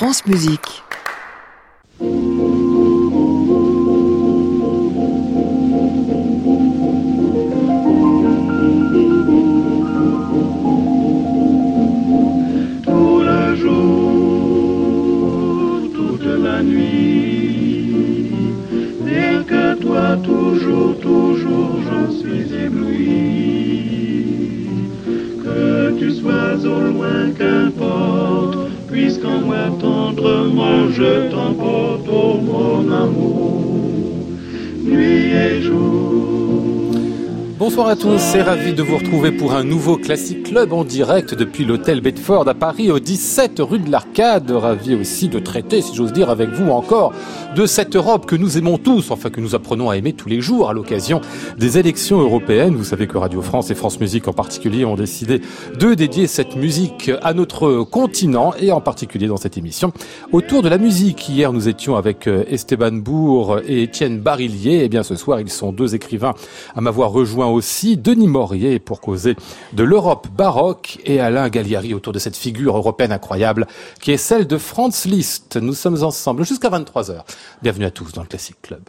France Musique. Bonsoir à tous et ravi de vous retrouver pour un nouveau Classic Club en direct depuis l'hôtel Bedford à Paris au 17 rue de l'Arcade. Ravi aussi de traiter, si j'ose dire, avec vous encore de cette Europe que nous aimons tous, enfin que nous apprenons à aimer tous les jours à l'occasion des élections européennes. Vous savez que Radio France et France Musique en particulier ont décidé de dédier cette musique à notre continent et en particulier dans cette émission autour de la musique. Hier, nous étions avec euh, Esteban Bourg et Étienne Barillier. Et bien ce soir, ils sont deux écrivains à m'avoir rejoint aussi, Denis Maurier pour causer de l'Europe baroque et Alain Galliari autour de cette figure européenne incroyable qui est celle de Franz Liszt. Nous sommes ensemble jusqu'à 23h. Bienvenue à tous dans le Classic Club.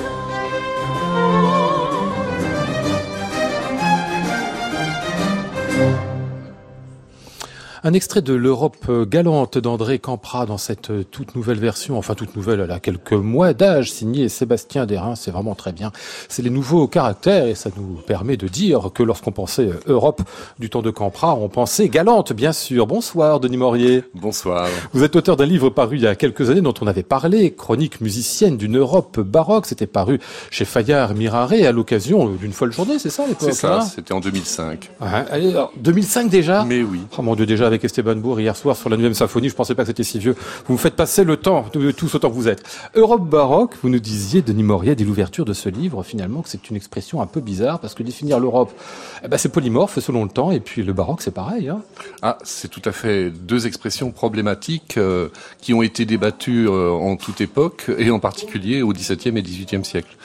Un extrait de l'Europe galante d'André Campra dans cette toute nouvelle version, enfin toute nouvelle, elle a quelques mois d'âge, signée Sébastien Derain, c'est vraiment très bien. C'est les nouveaux caractères et ça nous permet de dire que lorsqu'on pensait Europe du temps de Campra, on pensait galante, bien sûr. Bonsoir, Denis Maurier. Bonsoir. Vous êtes auteur d'un livre paru il y a quelques années dont on avait parlé, Chronique musicienne d'une Europe baroque. C'était paru chez Fayard Miraré à l'occasion d'une folle journée, c'est ça C'est ça, c'était en 2005. 2005 déjà? Mais oui. Oh mon Dieu, déjà avec Esteban Bourg hier soir sur la 9 symphonie, je pensais pas que c'était si vieux. Vous me faites passer le temps, tous autant que vous êtes. Europe baroque, vous nous disiez, Denis Maurier, dès l'ouverture de ce livre, finalement, que c'est une expression un peu bizarre, parce que définir l'Europe, eh ben, c'est polymorphe selon le temps, et puis le baroque, c'est pareil. Hein ah, c'est tout à fait deux expressions problématiques euh, qui ont été débattues euh, en toute époque, et en particulier au XVIIe et XVIIIe siècle.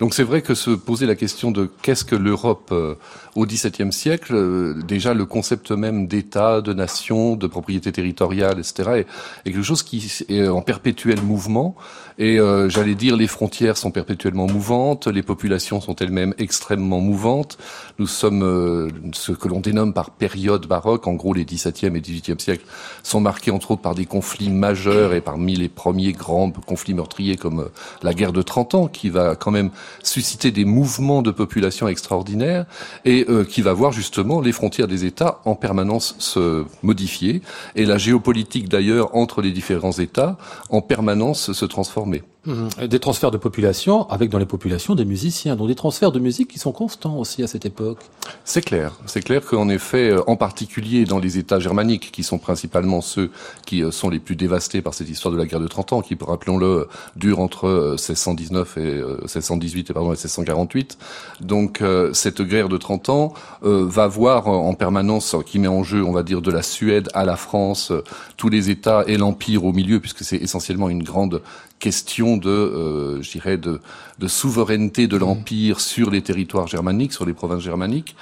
Donc c'est vrai que se poser la question de qu'est-ce que l'Europe euh, au XVIIe siècle, euh, déjà le concept même d'État, de nation, de propriété territoriale, etc., est, quelque chose qui est en perpétuel mouvement. Et euh, j'allais dire, les frontières sont perpétuellement mouvantes, les populations sont elles-mêmes extrêmement mouvantes. Nous sommes ce que l'on dénomme par période baroque. En gros, les XVIIe et XVIIIe siècles sont marqués entre autres par des conflits majeurs et parmi les premiers grands conflits meurtriers comme la guerre de 30 ans, qui va quand même susciter des mouvements de population extraordinaires et euh, qui va voir justement les frontières des États en permanence se modifier et la géopolitique d'ailleurs entre les différents États en permanence se transformer. Mmh. Des transferts de population avec dans les populations des musiciens, donc des transferts de musique qui sont constants aussi à cette époque. C'est clair, c'est clair qu'en effet, euh, en particulier dans les États germaniques, qui sont principalement ceux qui euh, sont les plus dévastés par cette histoire de la guerre de 30 ans, qui, rappelons-le, dure entre 1619 et 1618 et pardon 1648. Donc cette guerre de 30 ans va voir en permanence, qui met en jeu, on va dire, de la Suède à la France, tous les États et l'empire au milieu, puisque c'est essentiellement une grande question de, euh, je dirais, de, de souveraineté de l'empire sur les territoires germaniques, sur les provinces germaniques.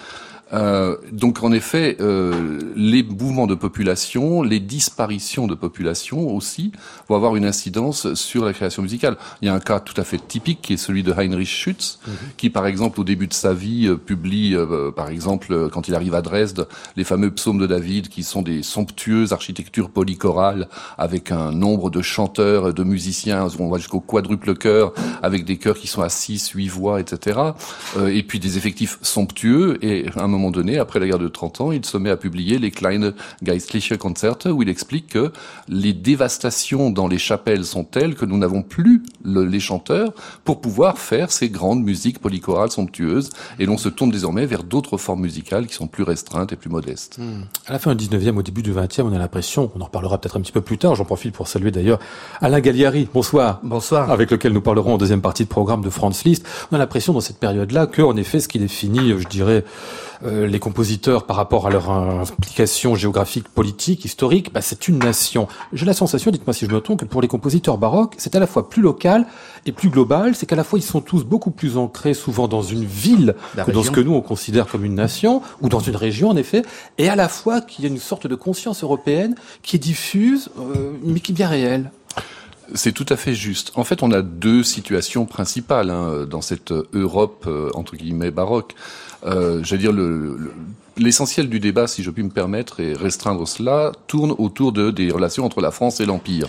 Euh, donc en effet, euh, les mouvements de population, les disparitions de population aussi vont avoir une incidence sur la création musicale. Il y a un cas tout à fait typique qui est celui de Heinrich Schütz, mhm. qui par exemple au début de sa vie euh, publie, euh, par exemple quand il arrive à Dresde, les fameux psaumes de David, qui sont des somptueuses architectures polychorales avec un nombre de chanteurs, de musiciens, on va jusqu'au quadruple chœur, avec des chœurs qui sont à 6, 8 voix, etc. et puis des effectifs somptueux et un moment donné, après la guerre de 30 ans, il se met à publier les Kleine Geistliche Konzerte, où il explique que les dévastations dans les chapelles sont telles que nous n'avons plus les chanteurs pour pouvoir faire ces grandes musiques polychorales somptueuses, et l'on se tourne désormais vers d'autres formes musicales qui sont plus restreintes et plus modestes. Hmm. À la fin du 19e, au début du 20e, on a l'impression, on en reparlera peut-être un petit peu plus tard, j'en profite pour saluer d'ailleurs Alain Galliari, bonsoir. Bonsoir. Avec lequel nous parlerons en deuxième partie de programme de Franz Liszt. On a l'impression dans cette période-là que, en effet, ce qui définit, je dirais, euh, les compositeurs par rapport à leur implication géographique, politique, historique, bah, c'est une nation. J'ai la sensation, dites-moi si je me trompe, que pour les compositeurs baroques, c'est à la fois plus local et plus global. C'est qu'à la fois ils sont tous beaucoup plus ancrés, souvent dans une ville que dans ce que nous on considère comme une nation ou dans une région en effet, et à la fois qu'il y a une sorte de conscience européenne qui est diffuse, euh, mais qui est bien réelle. C'est tout à fait juste. En fait, on a deux situations principales hein, dans cette Europe euh, entre guillemets baroque euh, j'allais dire, le, l'essentiel du débat, si je puis me permettre, et restreindre cela, tourne autour de, des relations entre la France et l'Empire,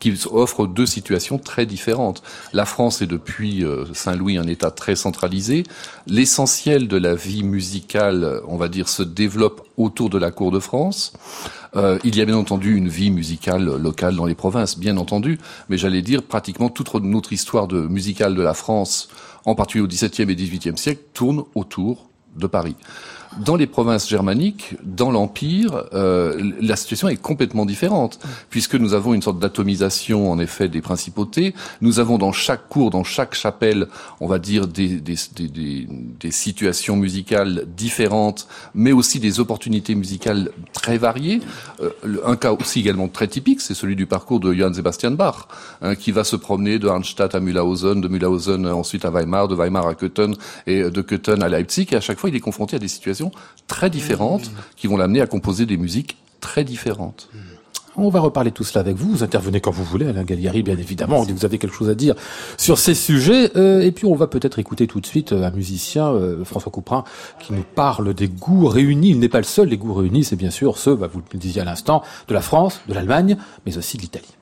qui offrent deux situations très différentes. La France est depuis euh, Saint-Louis un État très centralisé. L'essentiel de la vie musicale, on va dire, se développe autour de la cour de France. Euh, il y a bien entendu une vie musicale locale dans les provinces, bien entendu, mais j'allais dire pratiquement toute notre histoire de musicale de la France, en particulier au XVIIe et XVIIIe siècle, tourne autour de Paris. Dans les provinces germaniques, dans l'Empire, euh, la situation est complètement différente, puisque nous avons une sorte d'atomisation, en effet, des principautés. Nous avons dans chaque cour, dans chaque chapelle, on va dire, des, des, des, des situations musicales différentes, mais aussi des opportunités musicales très variées. Euh, un cas aussi également très typique, c'est celui du parcours de Johann Sebastian Bach, hein, qui va se promener de Arnstadt à Mühlhausen, de Mühlhausen ensuite à Weimar, de Weimar à Köthen et de Köthen à Leipzig, et à chaque fois il est confronté à des situations très différentes qui vont l'amener à composer des musiques très différentes. On va reparler tout cela avec vous. Vous intervenez quand vous voulez, Alain Galliari, bien évidemment. Vous avez quelque chose à dire sur ces sujets. Euh, et puis, on va peut-être écouter tout de suite euh, un musicien, euh, François Couperin, qui nous parle des goûts réunis. Il n'est pas le seul. Les goûts réunis, c'est bien sûr ceux, bah, vous le disiez à l'instant, de la France, de l'Allemagne, mais aussi de l'Italie.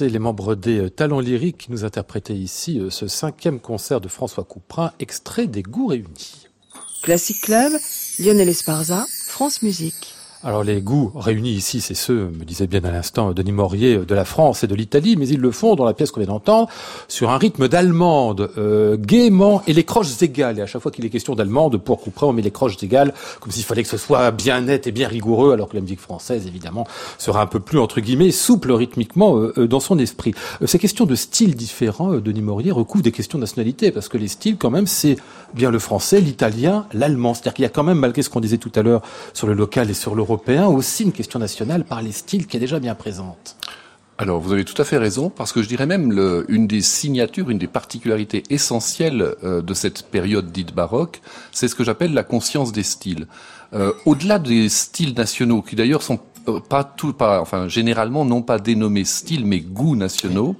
Les membres des euh, Talents Lyriques, qui nous interprétaient ici euh, ce cinquième concert de François Couperin, extrait des Goûts Réunis. Classic Club, Lionel Esparza, France Musique. Alors les goûts réunis ici, c'est ceux, me disait bien à l'instant Denis Maurier, de la France et de l'Italie, mais ils le font dans la pièce qu'on vient d'entendre sur un rythme d'allemande, euh, gaiement et les croches égales. Et à chaque fois qu'il est question d'allemande, pour couper, on met les croches égales, comme s'il fallait que ce soit bien net et bien rigoureux, alors que la musique française, évidemment, sera un peu plus, entre guillemets, souple rythmiquement euh, euh, dans son esprit. Euh, ces questions de styles différents, euh, Denis Maurier, recouvrent des questions de nationalité, parce que les styles, quand même, c'est bien le français, l'italien, l'allemand. C'est-à-dire qu'il y a quand même, malgré ce qu'on disait tout à l'heure sur le local et sur l'européen, aussi une question nationale par les styles qui est déjà bien présente. Alors, vous avez tout à fait raison, parce que je dirais même une des signatures, une des particularités essentielles euh, de cette période dite baroque, c'est ce que j'appelle la conscience des styles. Euh, Au-delà des styles nationaux, qui d'ailleurs sont euh, pas tout, pas, enfin généralement non pas dénommés styles, mais goûts nationaux.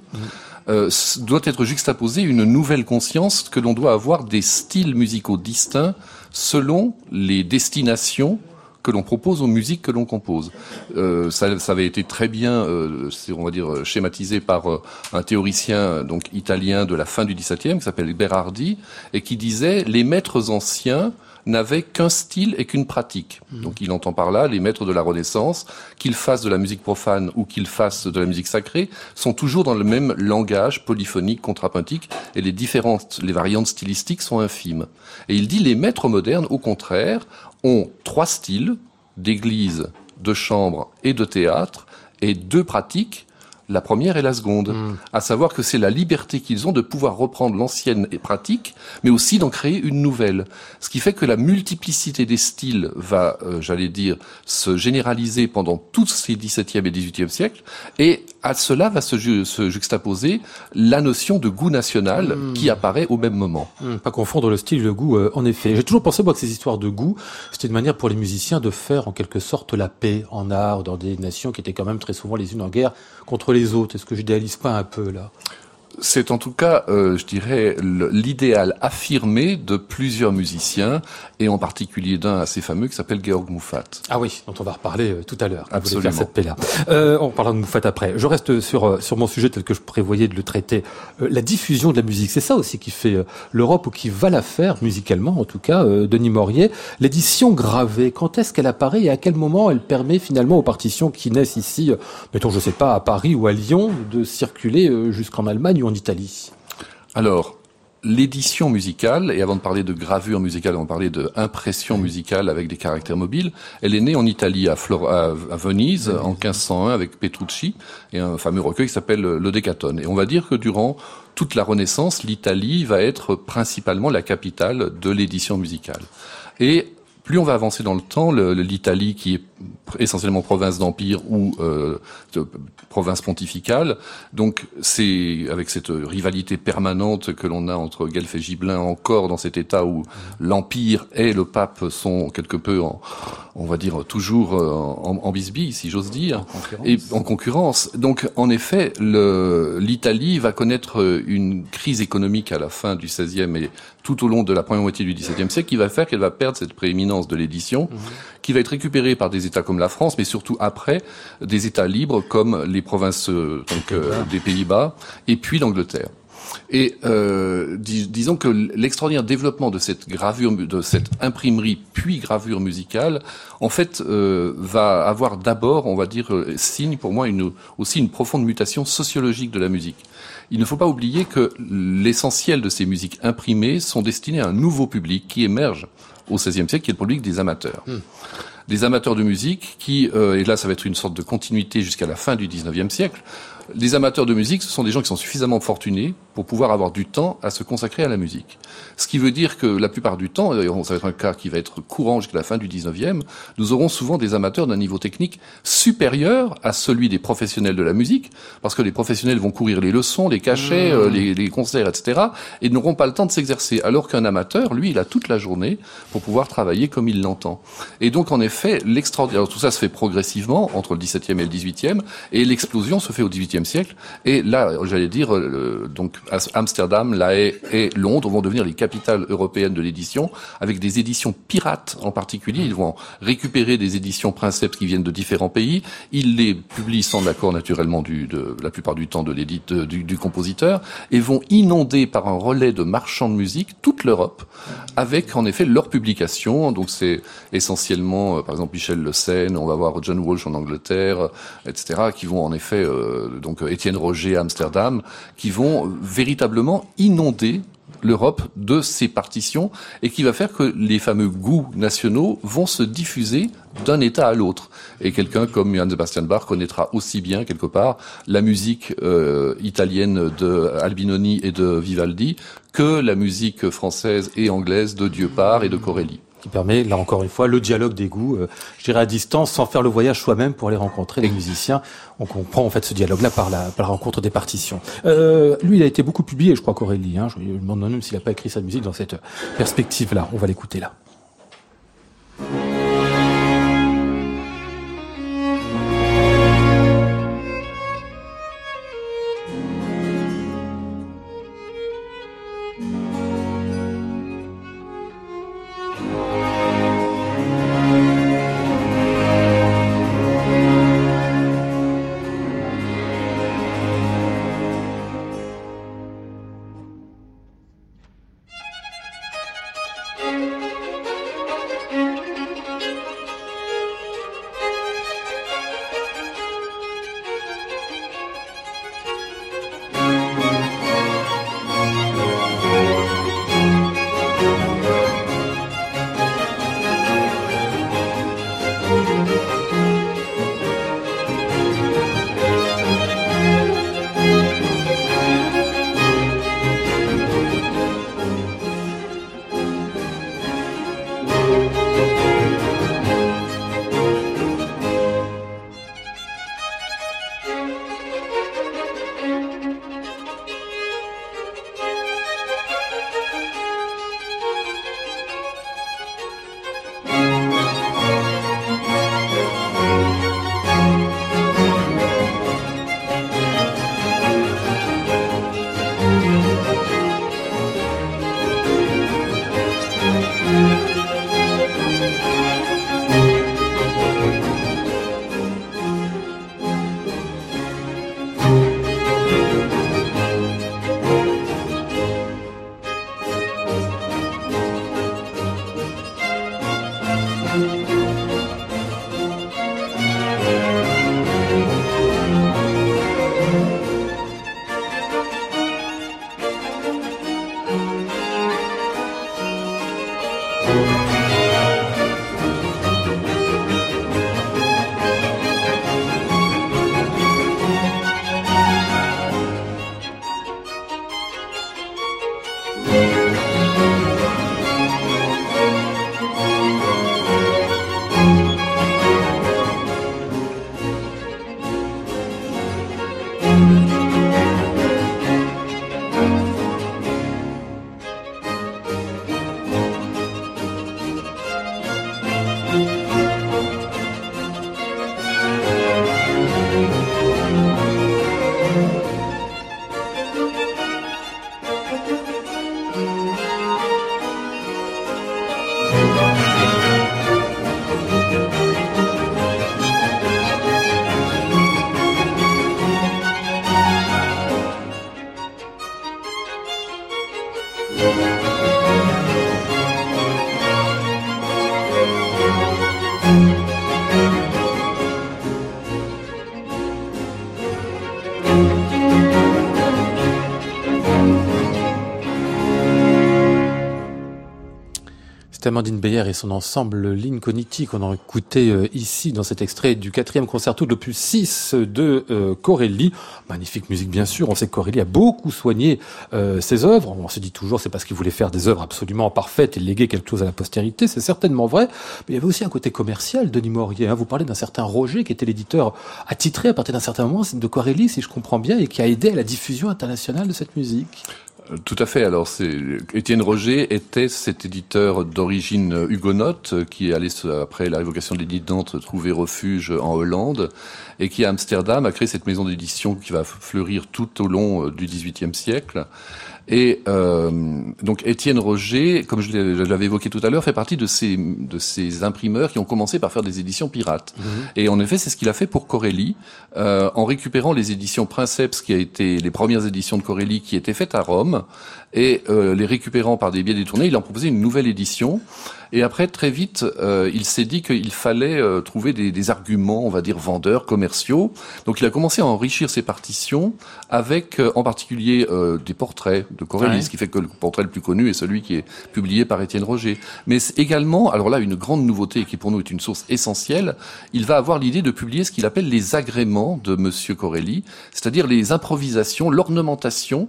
doit être juxtaposée une nouvelle conscience que l'on doit avoir des styles musicaux distincts selon les destinations que l'on propose aux musiques que l'on compose. Euh, ça, ça avait été très bien, euh, on va dire, euh, schématisé par euh, un théoricien donc italien de la fin du XVIIe qui s'appelle Berardi et qui disait les maîtres anciens n'avait qu'un style et qu'une pratique. Donc il entend par là les maîtres de la Renaissance, qu'ils fassent de la musique profane ou qu'ils fassent de la musique sacrée, sont toujours dans le même langage polyphonique, contrapuntique, et les différentes, les variantes stylistiques sont infimes. Et il dit les maîtres modernes, au contraire, ont trois styles, d'église, de chambre et de théâtre, et deux pratiques, la première et la seconde. À savoir que c'est la liberté qu'ils ont de pouvoir reprendre l'ancienne pratique, mais aussi d'en créer une nouvelle. Ce qui fait que la multiplicité des styles va, euh, j'allais dire, se généraliser pendant tous ces 17e et 18e siècles, et à cela va se, ju- se juxtaposer la notion de goût national qui apparaît au même moment. Hum, Pas confondre le style et le goût, euh, en effet. J'ai toujours pensé, moi, que ces histoires de goût, c'était une manière pour les musiciens de faire, en quelque sorte, la paix en art, dans des nations qui étaient quand même très souvent les unes en guerre contre les autres? Est-ce que j'idéalise pas un peu, là? C'est en tout cas, euh, je dirais, l'idéal affirmé de plusieurs musiciens, et en particulier d'un assez fameux qui s'appelle Georg Muffat. Ah oui, dont on va reparler euh, tout à l'heure. Absolument. faire cette paix-là. Euh, on parlera de Moufat après. Je reste sur euh, sur mon sujet tel que je prévoyais de le traiter. Euh, la diffusion de la musique, c'est ça aussi qui fait l'Europe ou qui va la faire musicalement, en tout cas. euh, Denis Maurier, l'édition gravée. Quand est-ce qu'elle apparaît et à quel moment elle permet finalement aux partitions qui naissent ici, euh, mettons, je sais pas, à Paris ou à Lyon, de circuler euh, jusqu'en Allemagne ou en Italie? Alors, l'édition musicale, et avant de parler de gravure musicale, on parler de impression musicale avec des caractères mobiles, elle est née en Italie, à, Flor- à, à Venise, en 1501, avec Petrucci, et un fameux recueil qui s'appelle Le Décatone. Et on va dire que durant toute la Renaissance, l'Italie va être principalement la capitale de l'édition musicale. Et plus on va avancer dans le temps, l'Italie, qui est essentiellement province d'empire ou euh, province pontificale, donc c'est avec cette rivalité permanente que l'on a entre Guelph et Gibelin encore dans cet état où l'empire et le pape sont quelque peu, en, on va dire toujours euh, en, en bisbille, si j'ose dire, et en concurrence. Donc en effet, l'Italie va connaître une crise économique à la fin du XVIe et tout au long de la première moitié du XVIIe siècle qui va faire qu'elle va perdre cette prééminence de l'édition, qui va être récupérée par des États comme la France, mais surtout après des États libres comme les provinces euh, euh, des Pays-Bas et puis l'Angleterre. Et euh, dis- disons que l'extraordinaire développement de cette gravure, de cette imprimerie puis gravure musicale, en fait, va avoir d'abord, on va dire, signe pour moi une, aussi une profonde mutation sociologique de la musique. Il ne faut pas oublier que l'essentiel de ces musiques imprimées sont destinées à un nouveau public qui émerge au XVIe siècle, qui est le public des amateurs. Des amateurs de musique qui, euh, et là ça va être une sorte de continuité jusqu'à la fin du XIXe siècle, les amateurs de musique, ce sont des gens qui sont suffisamment fortunés pour pouvoir avoir du temps à se consacrer à la musique. Ce qui veut dire que la plupart du temps, et ça va être un cas qui va être courant jusqu'à la fin du 19e, nous aurons souvent des amateurs d'un niveau technique supérieur à celui des professionnels de la musique, parce que les professionnels vont courir les leçons, les cachets, euh, les, les concerts, etc., et n'auront pas le temps de s'exercer, alors qu'un amateur, lui, il a toute la journée pour pouvoir travailler comme il l'entend. Et donc, en effet, l'extraordinaire, tout ça se fait progressivement entre le 17e et le 18e, et l'explosion se fait au 18e siècle. Et là, j'allais dire, euh, donc Amsterdam, La Haye et Londres vont devenir les capitales européennes de l'édition, avec des éditions pirates en particulier. Ils vont récupérer des éditions princeps qui viennent de différents pays. Ils les publient sans l'accord naturellement du, de la plupart du temps de l'édite du, compositeur, et vont inonder par un relais de marchands de musique toute l'Europe, avec en effet leur Donc c'est essentiellement, euh, par exemple, Michel Le Seine, on va voir John Walsh en Angleterre, euh, etc., qui vont en effet, euh, donc Étienne Roger à Amsterdam, qui vont véritablement inonder l'Europe de ces partitions et qui va faire que les fameux goûts nationaux vont se diffuser d'un État à l'autre. Et quelqu'un comme Johann Sebastian Bach connaîtra aussi bien quelque part la musique euh, italienne de Albinoni et de Vivaldi que la musique française et anglaise de Dieupart et de Corelli. Qui permet, là encore une fois, le dialogue des goûts, euh, je dirais à distance, sans faire le voyage soi-même pour aller rencontrer les musiciens. On comprend en fait ce dialogue-là par la, par la rencontre des partitions. Euh, lui, il a été beaucoup publié, je crois qu'Aurélie, hein, je me demande même s'il n'a pas écrit sa musique dans cette perspective-là. On va l'écouter là. Amandine Beyer et son ensemble L'Incogniti qu'on a écouté euh, ici dans cet extrait du quatrième concerto de l'opus 6 de Corelli. Magnifique musique bien sûr, on sait que Corelli a beaucoup soigné euh, ses œuvres. On se dit toujours c'est parce qu'il voulait faire des œuvres absolument parfaites et léguer quelque chose à la postérité, c'est certainement vrai. Mais il y avait aussi un côté commercial, Denis Maurier. Hein. Vous parlez d'un certain Roger qui était l'éditeur attitré à partir d'un certain moment de Corelli, si je comprends bien, et qui a aidé à la diffusion internationale de cette musique. Tout à fait. Alors, c'est Étienne Roger était cet éditeur d'origine hugonote qui allait après la révocation de l'édit de Nantes trouver refuge en Hollande et qui à Amsterdam a créé cette maison d'édition qui va fleurir tout au long euh, du XVIIIe siècle et euh, donc Étienne Roger, comme je l'avais évoqué tout à l'heure, fait partie de ces, de ces imprimeurs qui ont commencé par faire des éditions pirates. Mhm. Et en effet, c'est ce qu'il a fait pour Corelli, euh, en récupérant les éditions Princeps, qui a été les premières éditions de Corelli qui étaient faites à Rome, et euh, les récupérant par des biais détournés, il en proposait une nouvelle édition. Et après, très vite, euh, il s'est dit qu'il fallait euh, trouver des, des, arguments, on va dire, vendeurs, commerciaux. Donc il a commencé à enrichir ses partitions avec, euh, en particulier, des portraits de Corelli, ce qui fait que le portrait le plus connu est celui qui est publié par Étienne Roger. Mais également, alors là, une grande nouveauté qui pour nous est une source essentielle, il va avoir l'idée de publier ce qu'il appelle les agréments de Monsieur Corelli, c'est-à-dire les improvisations, l'ornementation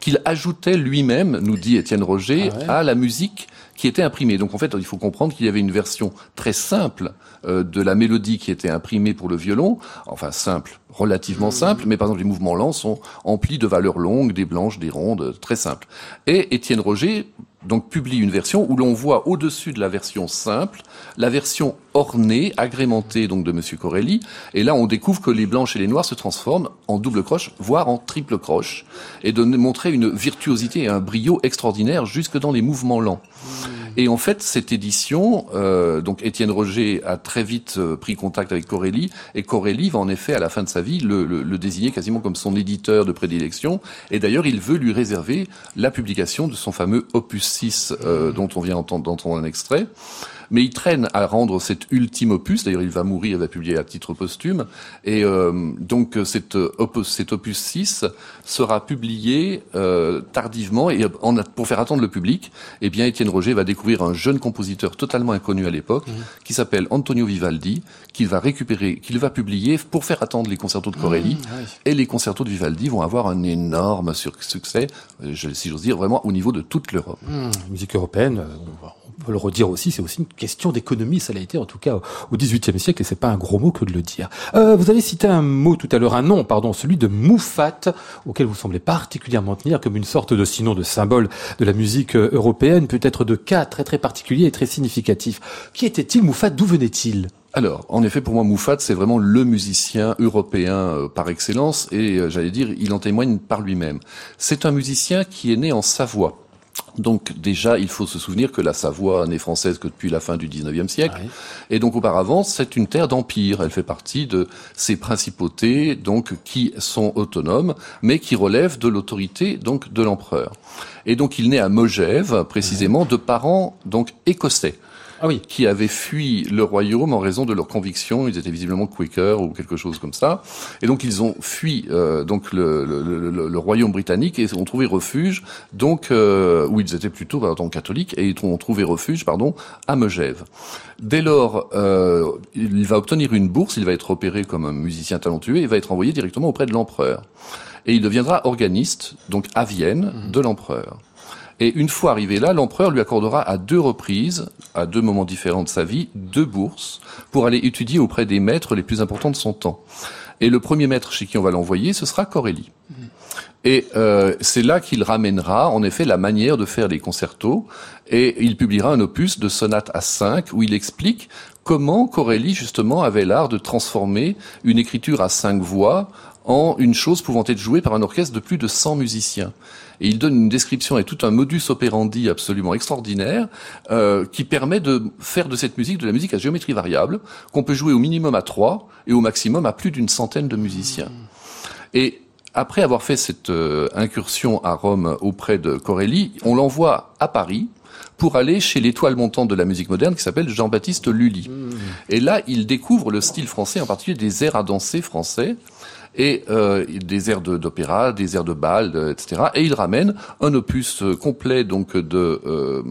qu'il ajoutait lui-même, nous dit Étienne Roger, ah à la musique qui était imprimée. Donc en fait, il faut comprendre qu'il y avait une version très simple euh, de la mélodie qui était imprimée pour le violon, enfin simple, relativement mmh. simple, mais par exemple les mouvements lents sont emplis de valeurs longues, des blanches, des rondes, très simples. Et Étienne Roger donc publie une version où l'on voit au-dessus de la version simple la version ornée, agrémentée donc de Monsieur Corelli. Et là, on découvre que les blanches et les noires se transforment en double croche, voire en triple croche, et de montrer une virtuosité et un brio extraordinaire jusque dans les mouvements lents. Et en fait, cette édition, euh, donc Étienne Roger a très vite euh, pris contact avec Corelli, et Corelli va en effet, à la fin de sa vie, le, le, désigner quasiment comme son éditeur de prédilection. Et d'ailleurs, il veut lui réserver la publication de son fameux Opus 6, euh, dont on vient d'entendre un extrait mais il traîne à rendre cet ultime opus. D'ailleurs, il va mourir, il va publier à titre posthume. Et euh, donc, cet opus, cet opus 6 sera publié euh, tardivement. Et en, pour faire attendre le public, eh bien, Étienne Roger va découvrir un jeune compositeur totalement inconnu à l'époque, mmh. qui s'appelle Antonio Vivaldi, qu'il va récupérer, qu'il va publier pour faire attendre les concertos de Corelli. Mmh, et les concertos de Vivaldi vont avoir un énorme succès, euh, si j'ose dire, vraiment au niveau de toute l'Europe. Mmh, musique européenne, on peut le redire aussi, c'est aussi une question d'économie, ça l'a été en tout cas au XVIIIe siècle, et c'est pas un gros mot que de le dire. Euh, vous avez cité un mot tout à l'heure, un nom, pardon, celui de Moufat, auquel vous semblez particulièrement tenir comme une sorte de sinon de symbole de la musique euh, européenne, peut-être de cas très très particuliers et très significatifs. Qui était-il Moufat? D'où venait-il? Alors, en effet, pour moi, Moufat, c'est vraiment le musicien européen euh, par excellence, et j'allais dire, il en témoigne par lui-même. C'est un musicien qui est né en Savoie. Donc déjà, il faut se souvenir que la Savoie n'est française que depuis la fin du XIXe siècle, et donc auparavant, c'est une terre d'empire. Elle fait partie de ces principautés donc qui sont autonomes, mais qui relèvent de l'autorité donc de l'empereur. Et donc il naît à Mogève, précisément, de parents donc écossais ah oui. qui avaient fui le royaume en raison de leurs convictions. Ils étaient visiblement Quakers ou quelque chose comme ça. Et donc ils ont fui euh, donc le, le, le, le, royaume britannique et ont trouvé refuge donc euh, où ils étaient plutôt pardon, catholiques et ils ont trouvé refuge pardon à Megève. Dès lors, euh, il va obtenir une bourse, il va être opéré comme un musicien talentueux et va être envoyé directement auprès de l'empereur. Et il deviendra organiste, donc à Vienne, mmh. de l'empereur. Et une fois arrivé là, l'empereur lui accordera à deux reprises, à deux moments différents de sa vie, deux bourses pour aller étudier auprès des maîtres les plus importants de son temps. Et le premier maître chez qui on va l'envoyer, ce sera Corelli. Et euh, c'est là qu'il ramènera en effet la manière de faire les concertos et il publiera un opus de sonate à 5 où il explique comment Corelli justement avait l'art de transformer une écriture à cinq voix en une chose pouvant être jouée par un orchestre de plus de 100 musiciens. Et il donne une description et tout un modus operandi absolument extraordinaire euh, qui permet de faire de cette musique de la musique à géométrie variable qu'on peut jouer au minimum à trois et au maximum à plus d'une centaine de musiciens. Et après avoir fait cette euh, incursion à Rome auprès de Corelli, on l'envoie à Paris pour aller chez l'étoile montante de la musique moderne qui s'appelle Jean-Baptiste Lully. Et là, il découvre le style français, en particulier des airs à danser français et euh, des airs de- d'opéra, des airs de bal, de- etc. Et il ramène un opus euh, complet donc de euh,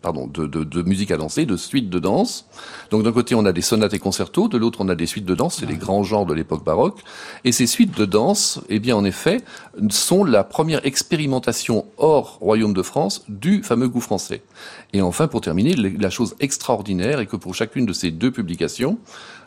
pardon de, musique à danser, de suites de danse. Donc d'un côté on a des sonates et concertos, de l'autre on a des suites de danse, c'est les grands genres de l'époque baroque. Et ces suites de danse, eh bien en effet, sont la première expérimentation hors royaume de France du fameux goût français. Et enfin pour terminer, la chose extraordinaire est que pour chacune de ces deux publications,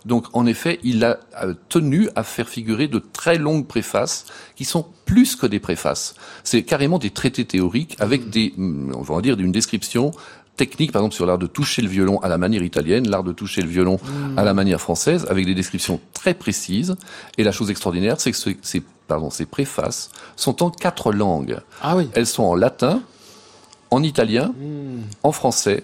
donc en effet, il a euh, tenu à faire figurer de très longues préfaces qui sont plus que des préfaces. C'est carrément des traités théoriques avec des, hum, on va dire, une description technique, par exemple sur l'art de toucher le violon à la manière italienne, l'art de toucher le violon à la manière française, avec des descriptions très précises. Et la chose extraordinaire, c'est que ce- ces, pardon, ces préfaces sont en quatre langues. Ah oui. Elles sont en latin, en italien, en français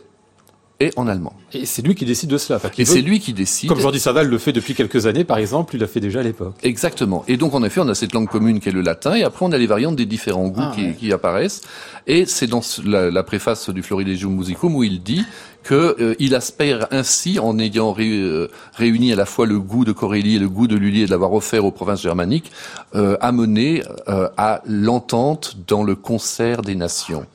et en allemand. Et c'est lui qui décide de cela. Enfin, Et veut- c'est lui qui décide. Comme Jordi Saval le fait depuis quelques années, par exemple, il l'a fait déjà à l'époque. Exactement. Et donc en effet, on a cette langue commune qui est le latin, et après on a les variantes des différents goûts Ah, qui, ouais. qui apparaissent. Et c'est dans la, la préface du Florilegium Musicum où il dit que euh, il aspire ainsi, en ayant ré- euh, réuni à la fois le goût de Corelli et le goût de Lully et de l'avoir offert aux provinces germaniques, euh, à mener euh, à l'entente dans le concert des nations.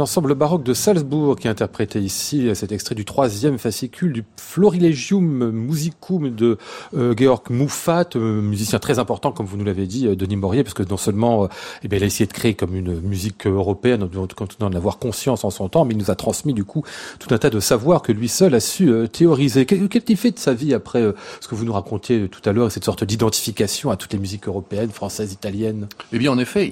L'ensemble baroque de Salzbourg qui interprétait ici cet extrait du troisième fascicule du Florilegium Musicum de euh, Georg Muffat, euh, musicien très important, comme vous nous l'avez dit, euh, Denis Maurier, parce que non seulement eh il a essayé de créer comme une musique européenne, en avoir conscience en son temps, mais il nous a transmis du coup tout un tas de savoirs que lui seul a su théoriser. Qu'est-il fait de sa vie après ce que vous nous racontiez tout à l'heure, cette sorte d'identification à toutes les musiques européennes, françaises, italiennes? Eh bien, en effet,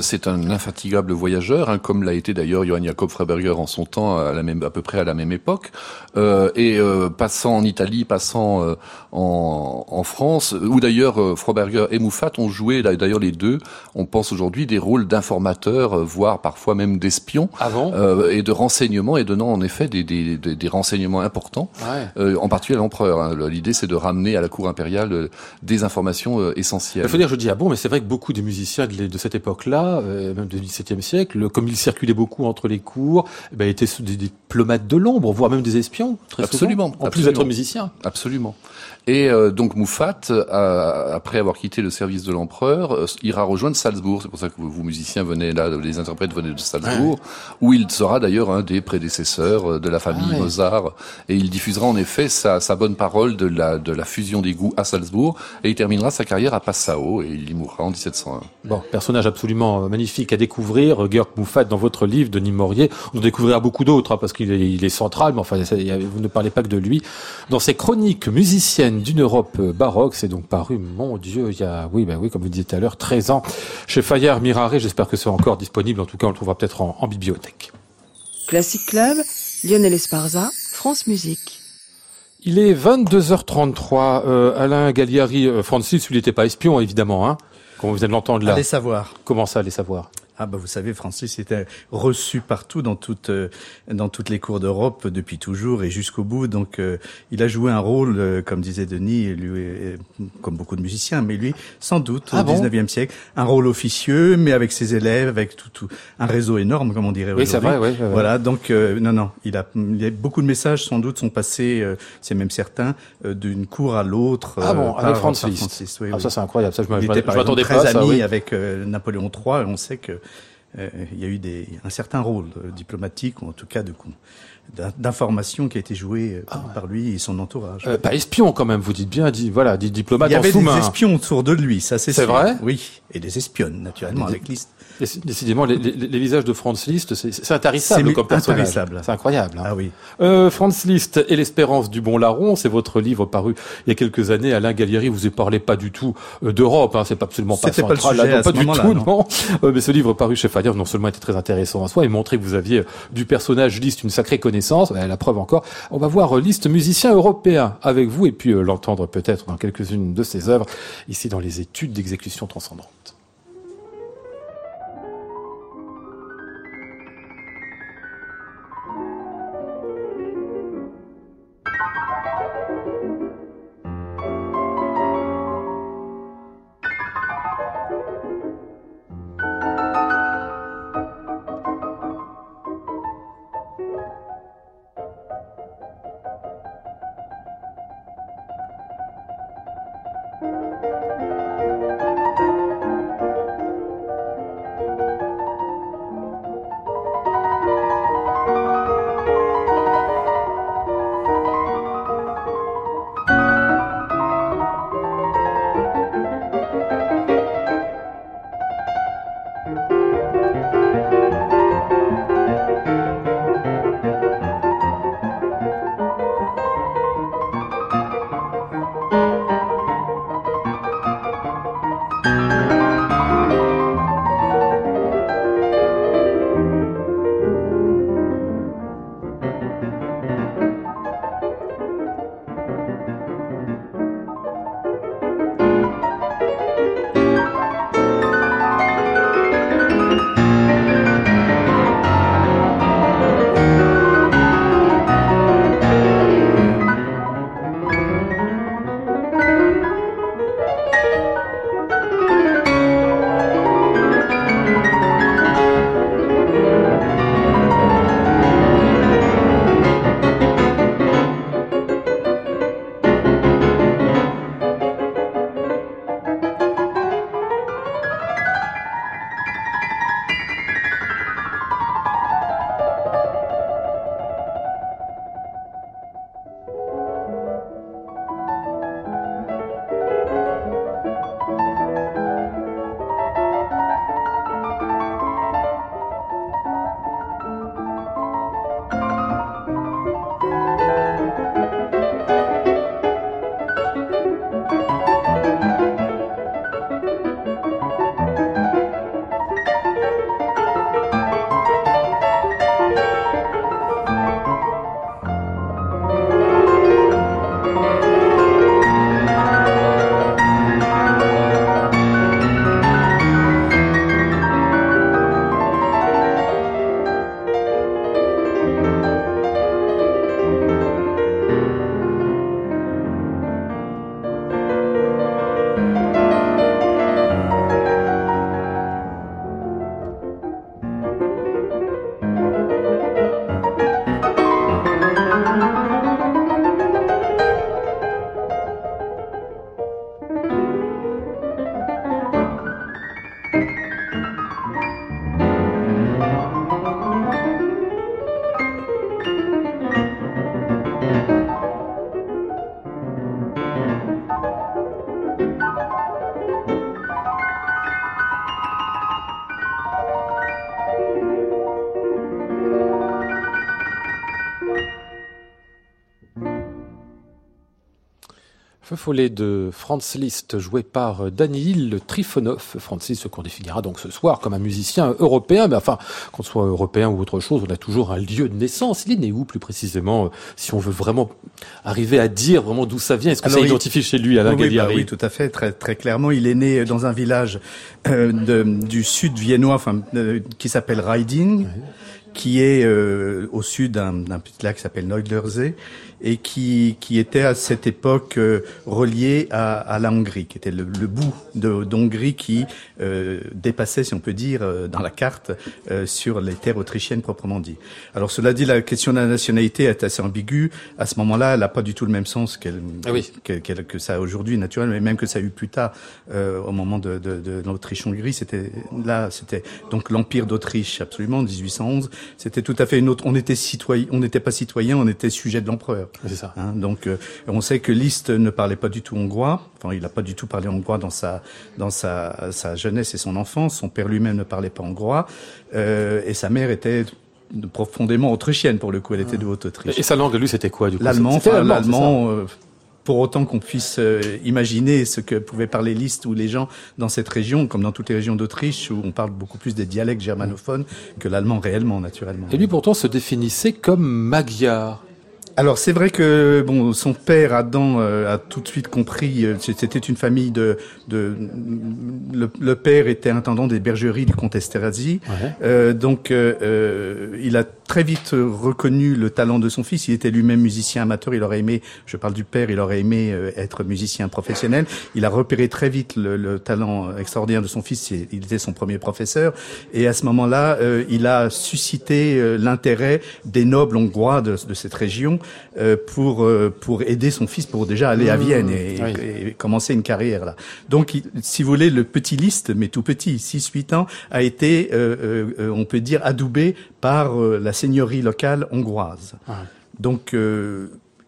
c'est un infatigable voyageur, hein, comme l'a été d'ailleurs Johann Jakob Freiberger en son temps, à, la même, à peu près à la même époque, euh, et euh, passant en Italie, passant euh, en, en, France, où d'ailleurs Freiberger et Moufat ont joué, d'ailleurs les deux, on pense aujourd'hui des rôles d'informateurs, voire parfois même d'espions, et de renseignements, et donnant en effet des, des, des, des renseignements importants, ouais. en particulier à l'empereur. Hein. L'idée c'est de ramener à la cour impériale des informations essentielles. Il faut dire, je dis ah bon, mais c'est vrai que beaucoup des musiciens de, de cette époque-là, même du XVIIe siècle, comme ils circulaient beaucoup entre les cours, eh ben, étaient des diplomates de l'ombre, voire même des espions, très absolument, souvent, en plus d'être musiciens. Absolument. Et euh, donc Moufat, euh, après avoir quitté le service de l'empereur, euh, ira rejoindre Salzbourg. C'est pour ça que vous, musiciens, venez là, les interprètes venaient de Salzbourg, où il sera d'ailleurs un des prédécesseurs de la famille ah Mozart. Et il diffusera en effet sa, sa, bonne parole de la, de la fusion des goûts à Salzbourg. Et il terminera sa carrière à Passau et il y mourra en 1701. Bon, personnage absolument magnifique à découvrir. Georg Moufat, dans votre livre, Denis Maurier, on en découvrira beaucoup d'autres, hein, parce qu'il est, il est central, mais enfin, vous ne parlez pas que de lui. Dans ses chroniques musiciennes d'une Europe baroque. C'est donc paru, mon Dieu, il y a, oui, ben oui, comme vous disiez tout à l'heure, 13 ans chez Fayard Mirare. J'espère que c'est encore disponible. En tout cas, on le trouvera peut-être en, bibliothèque. Classic Club, Lionel Esparza, France Musique. Il est 22h33. Euh, Alain Galliari, euh, Francis, il n'était pas espion, évidemment, hein, comme vous venez de l'entendre là. Allez savoir. Comment ça, allez savoir? Ah bah vous savez, Francis était reçu partout dans toutes euh, dans toutes les cours d'Europe depuis toujours et jusqu'au bout. Donc euh, il a joué un rôle, euh, comme disait Denis, lui, comme beaucoup de musiciens, mais lui sans doute ah au 19e siècle, un rôle officieux, mais avec ses élèves, avec tout, tout un réseau énorme, comme on dirait oui, c'est vrai, oui, Voilà, donc non non, il a, il a beaucoup de messages sans doute sont passés, c'est même certain, d'une cour à l'autre. Ah bon, avec Francis. Francis oui, ah, ça c'est incroyable, ça je m'attendais pas. Très ami avec Napoléon III, on sait que euh, il y a eu un certain rôle diplomatique, ou en tout cas de d'information qui a été jouée euh, ah par lui et son entourage. Euh, pas espion quand même, vous dites bien, dit, voilà, dit diplomate Il y avait des espions autour de lui, ça c'est C'est vrai Oui, et des espionnes naturellement avec liste. Décidément, les, les, les, visages de Franz Liszt, c'est intarissable comme personnage. C'est incroyable. Hein. Ah oui. Euh, Franz Liszt et l'espérance du bon larron, c'est votre livre paru il y a quelques années. Alain Gallieri, vous ne parlé pas du tout euh, d'Europe, hein, c'est absolument pas central, pas, le là, pas du tout, non. Euh, mais ce livre paru chez Fayard, non seulement était très intéressant en soi, et montrait que vous aviez du personnage Liszt une sacrée connaissance. La preuve encore. On va voir Liszt musicien européen avec vous et puis l'entendre peut-être dans quelques-unes de ses œuvres ici dans les études d'exécution transcendante. Follet de Franz Liszt, joué par Daniil Trifonov. Franz Liszt qu'on définira donc ce soir comme un musicien européen, mais enfin, qu'on soit européen ou autre chose, on a toujours un lieu de naissance. Il est né où plus précisément, si on veut vraiment arriver à dire vraiment d'où ça vient? Est-ce que ça identifie chez lui, Alain oui, bah oui, tout à fait, très, très clairement. Il est né dans un village euh, de, du sud viennois, enfin, qui s'appelle Riding, qui est euh, au sud d'un petit lac qui s'appelle Neudlersee et qui, qui était à cette époque euh, relié à, à, la Hongrie, qui était le, le bout d'Hongrie qui euh, dépassait, si on peut dire, euh, dans la carte euh, sur les terres autrichiennes proprement dit. Alors cela dit, la question de la nationalité est assez ambiguë. À ce moment-là, elle n'a pas du tout le même sens qu'elle ah oui. que ça a aujourd'hui, naturellement, mais même que ça a eu plus tard, euh, au moment de, de, de l'Autriche-Hongrie. C'était là, c'était donc l'Empire d'Autriche, absolument, 1811. C'était tout à fait une autre. On était citoyen, on n'était pas citoyen, on était sujet de l'empereur. C'est ça. Hein, donc, euh, on sait que Liszt ne parlait pas du tout hongrois. Enfin, il n'a pas du tout parlé hongrois dans sa dans sa, sa jeunesse et son enfance. Son père lui-même ne parlait pas hongrois euh, et sa mère était profondément autrichienne pour le coup. Elle était de Haute-Autriche. Et sa langue, lui, c'était quoi du coup? L'allemand. Enfin, l'allemand. Euh, pour autant qu'on puisse euh, imaginer ce que pouvaient parler Liszt ou les gens dans cette région, comme dans toutes les régions d'Autriche, où on parle beaucoup plus des dialectes germanophones que l'allemand réellement, naturellement. Et lui, pourtant, se définissait comme magyar. Alors c'est vrai que bon, son père Adam euh, a tout de suite compris. Euh, c'était une famille de, de le, le, père était intendant des bergeries du comte Esterhazy, Ouais. euh, donc euh, il a très vite reconnu le talent de son fils. Il était lui-même musicien amateur. Il aurait aimé, je parle du père, il aurait aimé euh, être musicien professionnel. Il a repéré très vite le, le talent extraordinaire de son fils. Il était son premier professeur, et à ce moment-là, euh, il a suscité euh, l'intérêt des nobles hongrois de, de cette région euh, pour euh, pour aider son fils pour déjà aller à Vienne et, oui. et, et commencer une carrière là. Donc, il, si vous voulez, le petit Liszt, mais tout petit, 6-8 ans, a été, euh, on peut dire, adoubé par la seigneurie locale hongroise. Ouais. Donc,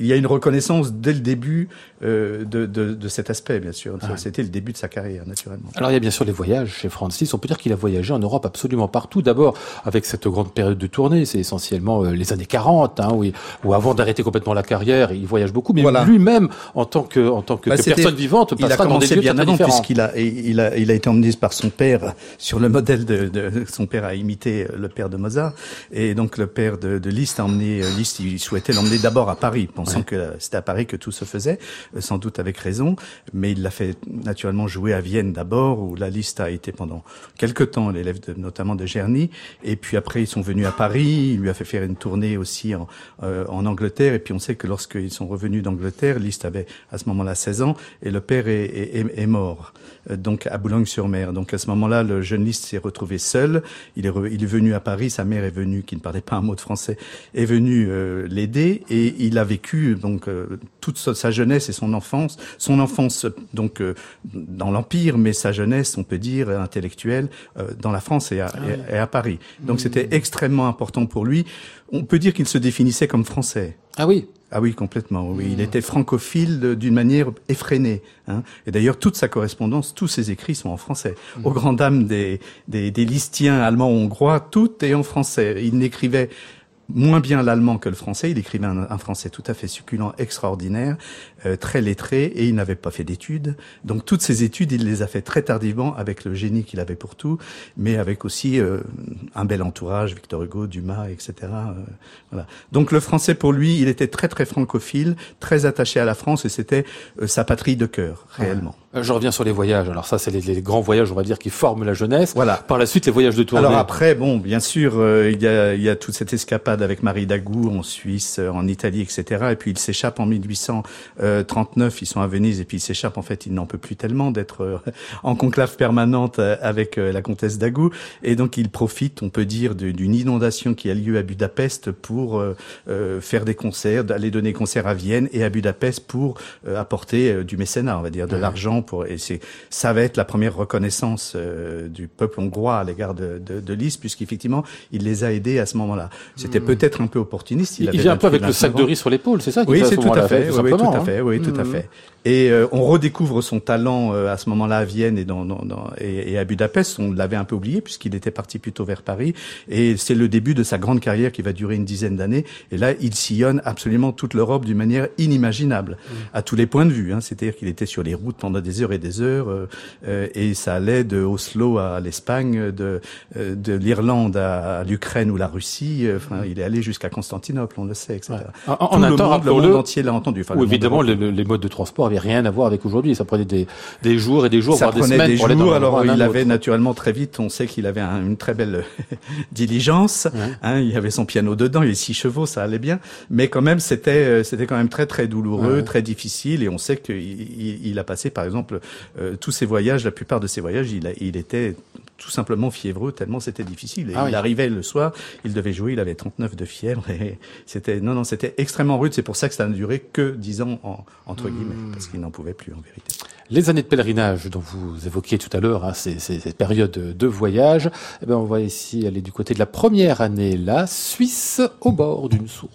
il y a une reconnaissance dès le début de, de, de, cet aspect, bien sûr. Ouais. C'était le début de sa carrière, naturellement. Alors il y a bien sûr les voyages chez Francis. On peut dire qu'il a voyagé en Europe absolument partout. D'abord avec cette grande période de tournée, c'est essentiellement euh, les années 40, hein, où, il, où avant d'arrêter complètement la carrière, il voyage beaucoup. Mais Voilà. lui-même, en tant que, en tant que, Bah, que personne vivante, Il a commencé bien avant puisqu'il a, il a, il a, été emmené par son père sur le modèle de, de son père a imité le père de Mozart et donc le père de, de Liszt a emmené euh, Liszt, il souhaitait l'emmener d'abord à Paris, pensant Ouais. que euh, c'était à Paris que tout se faisait, euh, sans doute avec raison, mais il l'a fait naturellement jouer à Vienne d'abord où la Liszt a été pendant quelque temps l'élève notamment de Gerny et puis après ils sont venus à Paris, il lui a fait faire une tournée aussi en, euh, en Angleterre et puis on sait que lorsqu'ils sont revenus d'Angleterre, Liszt avait à ce moment-là 16 ans et le père est, est, est- est mort euh, donc à Boulogne-sur-Mer. Donc à ce moment-là, le jeune Liszt s'est retrouvé seul. Il est, re- il est venu à Paris. Sa mère est venue, qui ne parlait pas un mot de français, est venue euh, l'aider et il a vécu donc euh, toute sa, jeunesse et son enfance, son enfance donc euh, dans l'empire, mais sa jeunesse, on peut dire intellectuelle, euh, dans la France et à, et- et à Paris. Donc c'était extrêmement important pour lui. On peut dire qu'il se définissait comme français. Ah oui. Ah oui, complètement. Oui, il était francophile d'une manière effrénée. Hein. Et d'ailleurs, toute sa correspondance, tous ses écrits sont en français. Aux grandes dames des, des, des listiens allemands hongrois, tout est en français. Il n'écrivait moins bien l'allemand que le français. Il écrivait un, un français tout à fait succulent, extraordinaire, euh, très lettré, et il n'avait pas fait d'études. Donc toutes ces études, il les a fait très tardivement avec le génie qu'il avait pour tout, mais avec aussi euh, un bel entourage, Victor Hugo, Dumas, etc. euh, voilà. Donc le français pour lui, il était très très francophile, très attaché à la France, et c'était euh, sa patrie de cœur, réellement. Je reviens sur les voyages. Alors ça, c'est les, les grands voyages, on va dire, qui forment la jeunesse. Voilà. Par la suite, les voyages de tournée. Alors après, bon, bien sûr, euh, il, y a, il y a toute cette escapade avec Marie Dagou en Suisse, euh, en Italie, etc. Et puis il s'échappe en 1839, ils sont à Venise, et puis il s'échappe, en fait, il n'en peut plus tellement d'être euh, en conclave permanente euh, avec euh, la comtesse Dagou. Et donc il profite, on peut dire, d'une inondation qui a lieu à Budapest pour euh, euh, faire des concerts, d'aller donner concerts à Vienne et à Budapest pour euh, apporter euh, du mécénat, on va dire, de l'argent pour et c'est ça va être la première reconnaissance euh, du peuple hongrois à l'égard de, de, de Liszt puisqu'effectivement il les a aidés à ce moment-là. C'était peut-être un peu opportuniste. Il, avait vient un peu 28, avec le sac 29 de riz sur l'épaule, c'est ça Oui, c'est ce tout à moment-là, fait. Oui, tout à hein. fait. Oui, tout à fait. Et euh, on redécouvre son talent euh, à ce moment-là à Vienne et, dans, dans, dans- et, et à Budapest. On l'avait un peu oublié puisqu'il était parti plutôt vers Paris. Et c'est le début de sa grande carrière qui va durer une dizaine d'années. Et là, il sillonne absolument toute l'Europe d'une manière inimaginable, à tous les points de vue. Hein. C'est-à-dire qu'il était sur les routes pendant des heures et des heures. euh, euh, et ça allait de Oslo à l'Espagne, de, euh, de l'Irlande à, à l'Ukraine ou la Russie. Euh, Enfin, il est allé jusqu'à Constantinople, on le sait, etc. Ouais. En- en Tout le temps, monde, le monde entier l'a entendu. Enfin, Où le évidemment européen. le- le- les modes de transport avaient rien à voir avec aujourd'hui. Ça prenait des, des jours et des jours, ça voire des prenait semaines des pour jours. Alors il avait naturellement très vite. On sait qu'il avait un- une très belle diligence. Hein, il avait son piano dedans. Il y avait six chevaux, ça allait bien. Mais quand même, c'était euh, c'était quand même très très douloureux, Ouais. très difficile. Et on sait qu'il il, il a passé, par exemple, euh, tous ses voyages. La plupart de ses voyages, il, a- il était tout simplement fiévreux tellement c'était difficile. Et Ah il arrivait le soir, il devait jouer, il avait 39 de fièvre et c'était non non c'était extrêmement rude. C'est pour ça que ça n'a duré que 10 ans en- entre guillemets Hmm. parce qu'il n'en pouvait plus en vérité. Les années de pèlerinage dont vous évoquiez tout à l'heure, hein, ces, ces- ces périodes de voyage, eh ben on va ici aller du côté de la première année, la Suisse, au bord d'une source.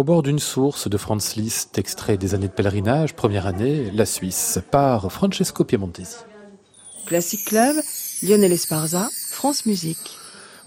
Au bord d'une source de Franz Liszt, extrait des années de pèlerinage, première année, la Suisse, par Francesco Piemontesi. Classic Club, Lionel Esparza, France Musique.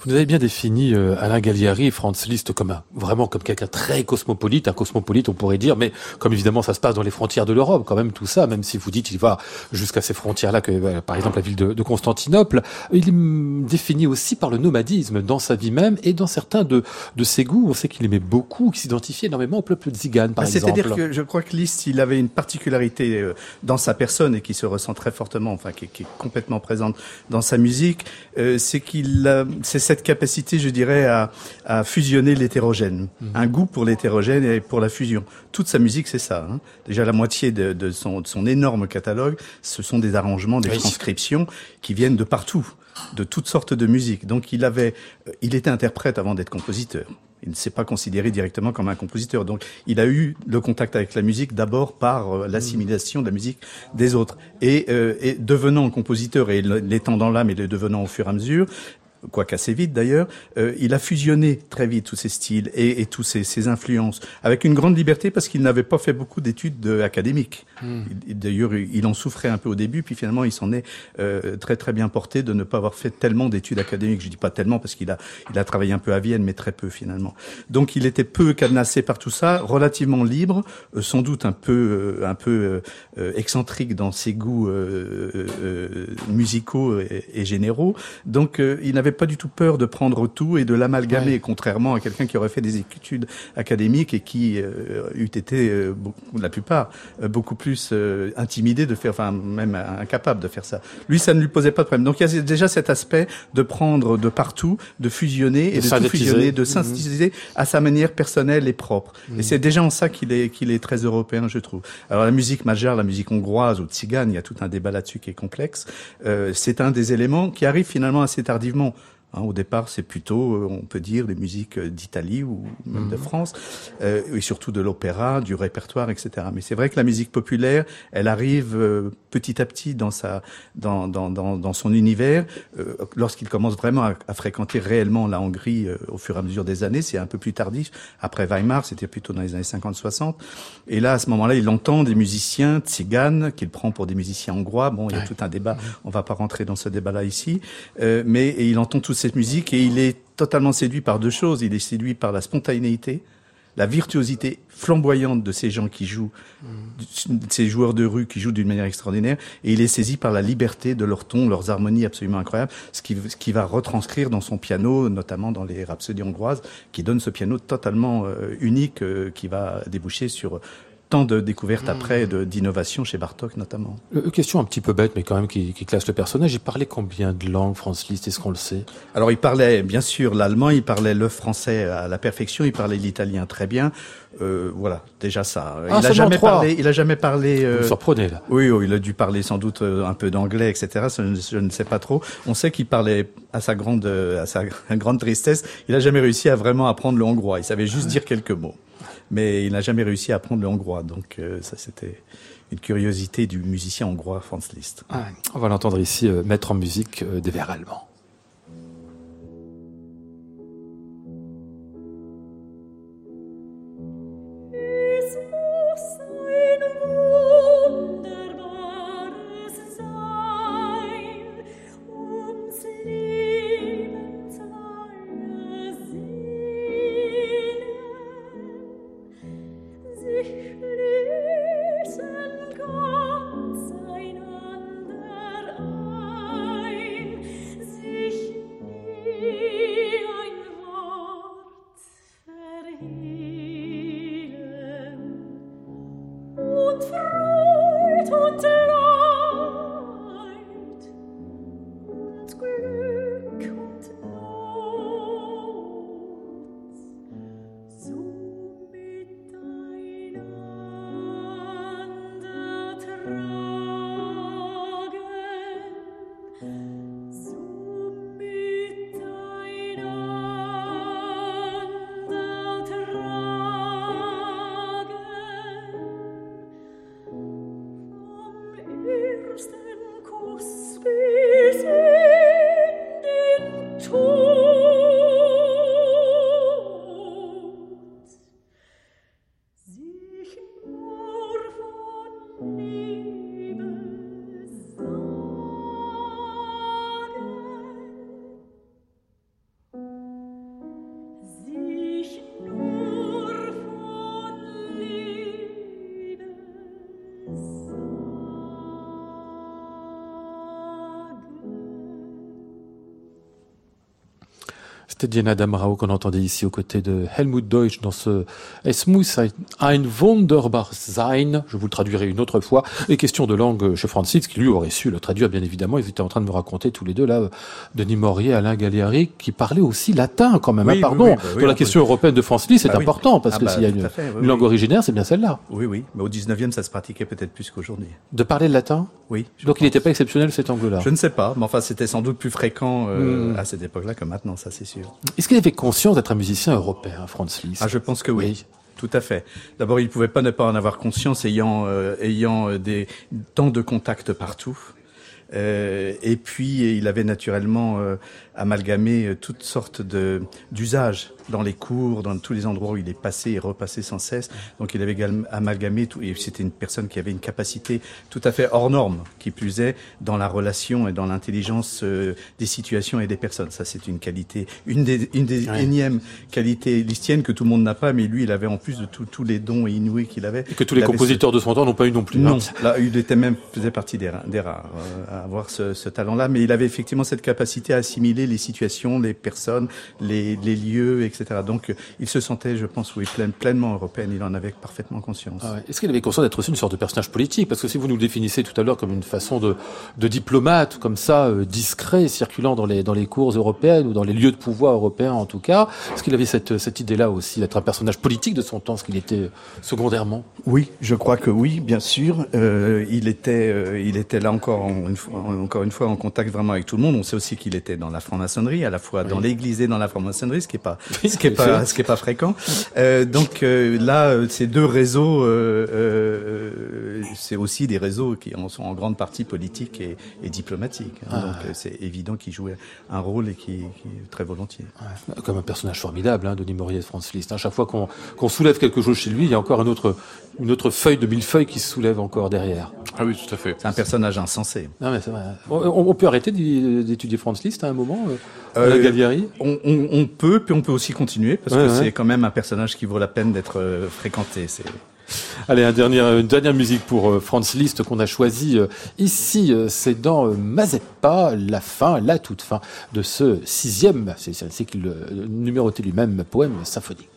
Vous nous avez bien défini euh, Alain Galliari et Franz Liszt comme un, vraiment comme quelqu'un très cosmopolite, un cosmopolite on pourrait dire, mais comme évidemment ça se passe dans les frontières de l'Europe, quand même tout ça, même si vous dites il va jusqu'à ces frontières-là, que euh, par exemple la ville de, de Constantinople, il est mm, défini aussi par le nomadisme dans sa vie même et dans certains de, de ses goûts. On sait qu'il aimait beaucoup, qu'il s'identifiait énormément au peuple tzigane par Ah, exemple. C'est-à-dire que je crois que Liszt, il avait une particularité euh, dans sa personne et qui se ressent très fortement, enfin qui, qui est complètement présente dans sa musique, euh, c'est qu'il a- c'est cette capacité, je dirais, à, à fusionner l'hétérogène, un goût pour l'hétérogène et pour la fusion. Toute sa musique, c'est ça. hein. Déjà la moitié de, de son, de son énorme catalogue, ce sont des arrangements, des Oui. transcriptions qui viennent de partout, de toutes sortes de musiques. Donc il avait, euh, il était interprète avant d'être compositeur. Il ne s'est pas considéré directement comme un compositeur. Donc, il a eu le contact avec la musique d'abord par euh, l'assimilation de la musique des autres. Et, euh, et devenant compositeur et l'étant dans l'âme et le devenant au fur et à mesure, quoique assez vite d'ailleurs, euh, il a fusionné très vite tous ces styles et, et tous ces, ces influences avec une grande liberté parce qu'il n'avait pas fait beaucoup d'études de- académiques. Il- D'ailleurs, il en souffrait un peu au début, puis finalement, il s'en est euh, très très bien porté de ne pas avoir fait tellement d'études académiques. Je dis pas tellement parce qu'il a il a travaillé un peu à Vienne, mais très peu finalement. Donc, il était peu cadenassé par tout ça, relativement libre, euh, sans doute un peu euh, un peu euh, euh, excentrique dans ses goûts euh, euh, euh, musicaux et, et généraux. Donc, euh, il n'avait pas du tout peur de prendre tout et de l'amalgamer, Ouais. contrairement à quelqu'un qui aurait fait des études académiques et qui euh, eût été, euh, beaucoup, la plupart, euh, beaucoup plus euh, intimidé de faire, enfin même incapable de faire ça. Lui, ça ne lui posait pas de problème. Donc il y a déjà cet aspect de prendre de partout, de fusionner et De de, tout fusionner, de Mhm. synthétiser à sa manière personnelle et propre. Et c'est déjà en ça qu'il est qu'il est très européen, je trouve. Alors la musique magyare, la musique hongroise ou tzigane, il y a tout un débat là-dessus qui est complexe. Euh, c'est un des éléments qui arrive finalement assez tardivement. Hein, au départ, c'est plutôt, euh, on peut dire, des musiques euh, d'Italie ou même de France, euh, et surtout de l'opéra, du répertoire, etc. Mais c'est vrai que la musique populaire, elle arrive euh, petit à petit dans sa, dans, dans, dans, dans son univers. Euh, Lorsqu'il commence vraiment à, à fréquenter réellement la Hongrie euh, au fur et à mesure des années, c'est un peu plus tardif. Après Weimar, c'était plutôt dans les années 50-60. Et là, à ce moment-là, il entend des musiciens tziganes qu'il prend pour des musiciens hongrois. Bon, il y a Ouais. tout un débat. On va pas rentrer dans ce débat-là ici. Euh, mais et il entend toute cette musique et il est totalement séduit par deux choses. Il est séduit par la spontanéité, la virtuosité flamboyante de ces gens qui jouent, de ces joueurs de rue qui jouent d'une manière extraordinaire, et il est saisi par la liberté de leurs tons, leurs harmonies absolument incroyables, ce qui, ce qui va retranscrire dans son piano, notamment dans les rhapsodies hongroises, qui donne ce piano totalement euh, unique, euh, qui va déboucher sur tant de découvertes après, de- d'innovations chez Bartok notamment. Euh, question un petit peu bête, mais quand même qui, qui classe le personnage. Il parlait combien de langues, Franz Liszt Est-ce qu'on le sait? Alors il parlait bien sûr l'allemand, il parlait le français à la perfection, il parlait l'italien très bien. Euh, voilà, déjà ça. Ah, il a seulement jamais trois. parlé, il a jamais parlé. Vous euh, me surprenez là. oui, oh, il a dû parler sans doute euh, un peu d'anglais, etc. Ça, Je, je ne sais pas trop. On sait qu'il parlait à sa grande, euh, à sa grande tristesse. Il a jamais réussi à vraiment apprendre le hongrois. Il savait juste dire quelques mots, mais il n'a jamais réussi à apprendre le hongrois. Donc euh, ça, c'était une curiosité du musicien hongrois Franz Liszt. Ah, on va l'entendre ici euh, mettre en musique euh, des vers allemands. C'était Diana Damrau qu'on entendait ici aux côtés de Helmut Deutsch dans ce Es muss ein wunderbar sein. Je vous le traduirai une autre fois. Les questions de langue chez Francis, qui lui aurait su le traduire bien évidemment. Ils étaient en train de me raconter tous les deux là, Denis Maurier, Alain Galliari, qui parlait aussi latin quand même. Oui, oui, pardon. oui, bah oui, dans la on question européenne de France Lee, c'est Ah oui. important parce Ah que bah, s'il y a une, fait, langue originaire, c'est bien celle-là. Oui, oui. Mais au 19e, ça se pratiquait peut-être plus qu'aujourd'hui. De parler le latin? Oui. Donc il n'était pas exceptionnel cet angle-là. Je ne sais pas, mais enfin, c'était sans doute plus fréquent euh, Hmm. à cette époque-là que maintenant, ça c'est sûr. Est-ce qu'il avait conscience d'être un musicien européen, Franz Liszt Ah, je pense que oui. Oui. Tout à fait. D'abord, il pouvait pas ne pas en avoir conscience, ayant euh, ayant euh, des tant de contacts partout. Euh, et puis, il avait naturellement euh, amalgamé toutes sortes de d'usages dans les cours, dans tous les endroits où il est passé et repassé sans cesse. Donc, il avait également amalgamé tout. Et c'était une personne qui avait une capacité tout à fait hors norme, qui plus est dans la relation et dans l'intelligence euh, des situations et des personnes. Ça, c'est une qualité, une des une des Ouais. énièmes qualités listiennes que tout le monde n'a pas, mais lui, il avait en plus de tous tous les dons inouïs qu'il avait. Et que tous les compositeurs de son temps n'ont pas eu non plus. hein. Non, là, il était même faisait partie des, des rares euh, à avoir ce, ce talent-là, mais il avait effectivement cette capacité à assimiler les situations, les personnes, les, les lieux, etc. Donc, euh, il se sentait, je pense, oui, plein- pleinement européen. Il en avait parfaitement conscience. Ah ouais. Est-ce qu'il avait conscience d'être aussi une sorte de personnage politique? Parce que si vous nous le définissez tout à l'heure comme une façon de, de diplomate, comme ça, euh, discret, circulant dans les, dans les cours européennes ou dans les lieux de pouvoir européens en tout cas, est-ce qu'il avait cette, cette idée-là aussi d'être un personnage politique de son temps, ce qu'il était secondairement? Oui, je crois que oui, bien sûr. Euh, il était, euh, il était là encore en- une fois, en- encore une fois en contact vraiment avec tout le monde. On sait aussi qu'il était dans la franc-maçonnerie, à la fois dans l'Église et dans la franc-maçonnerie, ce qui est pas, Oui, ce qui est pas, effet. ce qui est pas fréquent. Euh, donc euh, là, euh, ces deux réseaux, euh, c'est aussi des réseaux qui en sont en grande partie politiques et, et diplomatiques. hein. Ah. Donc c'est évident qu'il jouait un rôle et qui, qui très volontiers. Ouais. Comme un personnage formidable, hein, Denis Maurier de Franz Liszt. À chaque fois qu'on qu'on soulève quelque chose chez lui, il y a encore un autre, une autre feuille de millefeuille qui se soulève encore derrière. Ah oui, tout à fait. C'est un personnage insensé. Non, mais c'est vrai. On, peut arrêter d'étudier Franz Liszt à un moment, euh, Euh, à la Galliari On, on, on peut, puis on peut aussi continuer parce Ouais, que ouais. c'est quand même un personnage qui vaut la peine d'être euh, fréquenté. C'est Allez, un dernier, une dernière musique pour euh, Franz Liszt qu'on a choisi euh, ici. euh, c'est dans euh, Mazeppa, la fin, la toute fin de ce sixième, c'est c'est ainsi qu'il euh, numéroté lui-même, poème symphonique.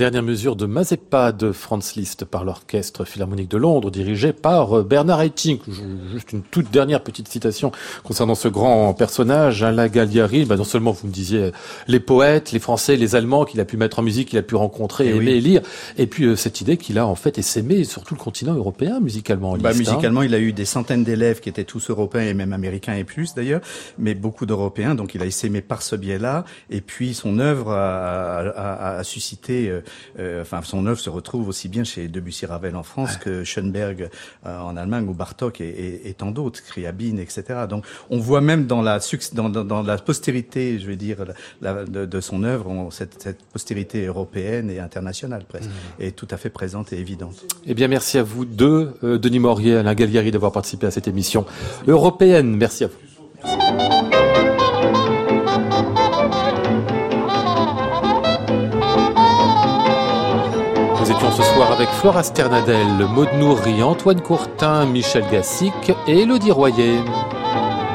Dernière mesure de Mazeppa de Franz Liszt par l'Orchestre Philharmonique de Londres, dirigé par euh, Bernard Haitink. Juste une toute dernière petite citation concernant ce grand personnage, Alain Galliari. Bah non seulement vous me disiez les poètes, les Français, les Allemands qu'il a pu mettre en musique, qu'il a pu rencontrer, et eh aimer et lire, et puis euh, cette idée qu'il a en fait essaimé sur tout le continent européen musicalement. Bah, Liszt, hein. musicalement, il a eu des centaines d'élèves qui étaient tous européens et même américains et plus d'ailleurs, mais beaucoup d'Européens. Donc il a essaimé par ce biais-là, et puis son œuvre a, a, a suscité euh, euh, enfin son œuvre se retrouve aussi bien chez Debussy Ravel en France que Schoenberg euh, en Allemagne ou Bartok et, et, tant d'autres, Scriabine, etc. Donc on voit même dans la dans, dans, la postérité, je vais dire, la, de, de, son œuvre, cette, cette, postérité européenne et internationale presque mmh. est tout à fait présente et évidente. Eh bien, merci à vous deux, euh, Denis Maurier, Alain Gallieri, d'avoir participé à cette émission européenne. Merci à vous. ce Flora Sternadel, Maud Nourri, Antoine Courtin, Michel Gassic et Elodie Royer.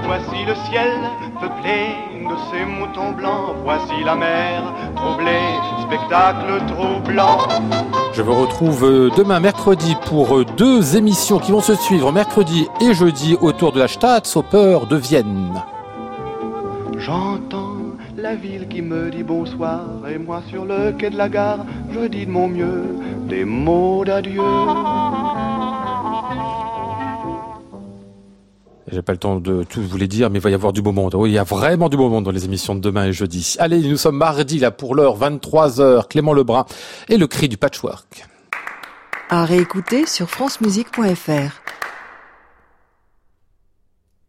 Voici le ciel peuplé de ces moutons blancs, voici la mer troublée, spectacle troublant. Je vous retrouve demain mercredi pour deux émissions qui vont se suivre mercredi et jeudi autour de la Staatsoper de Vienne. J'entends la ville qui me dit bonsoir et moi sur le quai de la gare, je dis de mon mieux des mots d'adieu. J'ai pas le temps de tout vous les dire, mais il va y avoir du beau monde. Oui, il y a vraiment du beau monde dans les émissions de demain et jeudi. Allez, nous sommes mardi, là, pour l'heure, 23h. Clément Lebrun et le cri du patchwork. À réécouter sur francemusique.fr.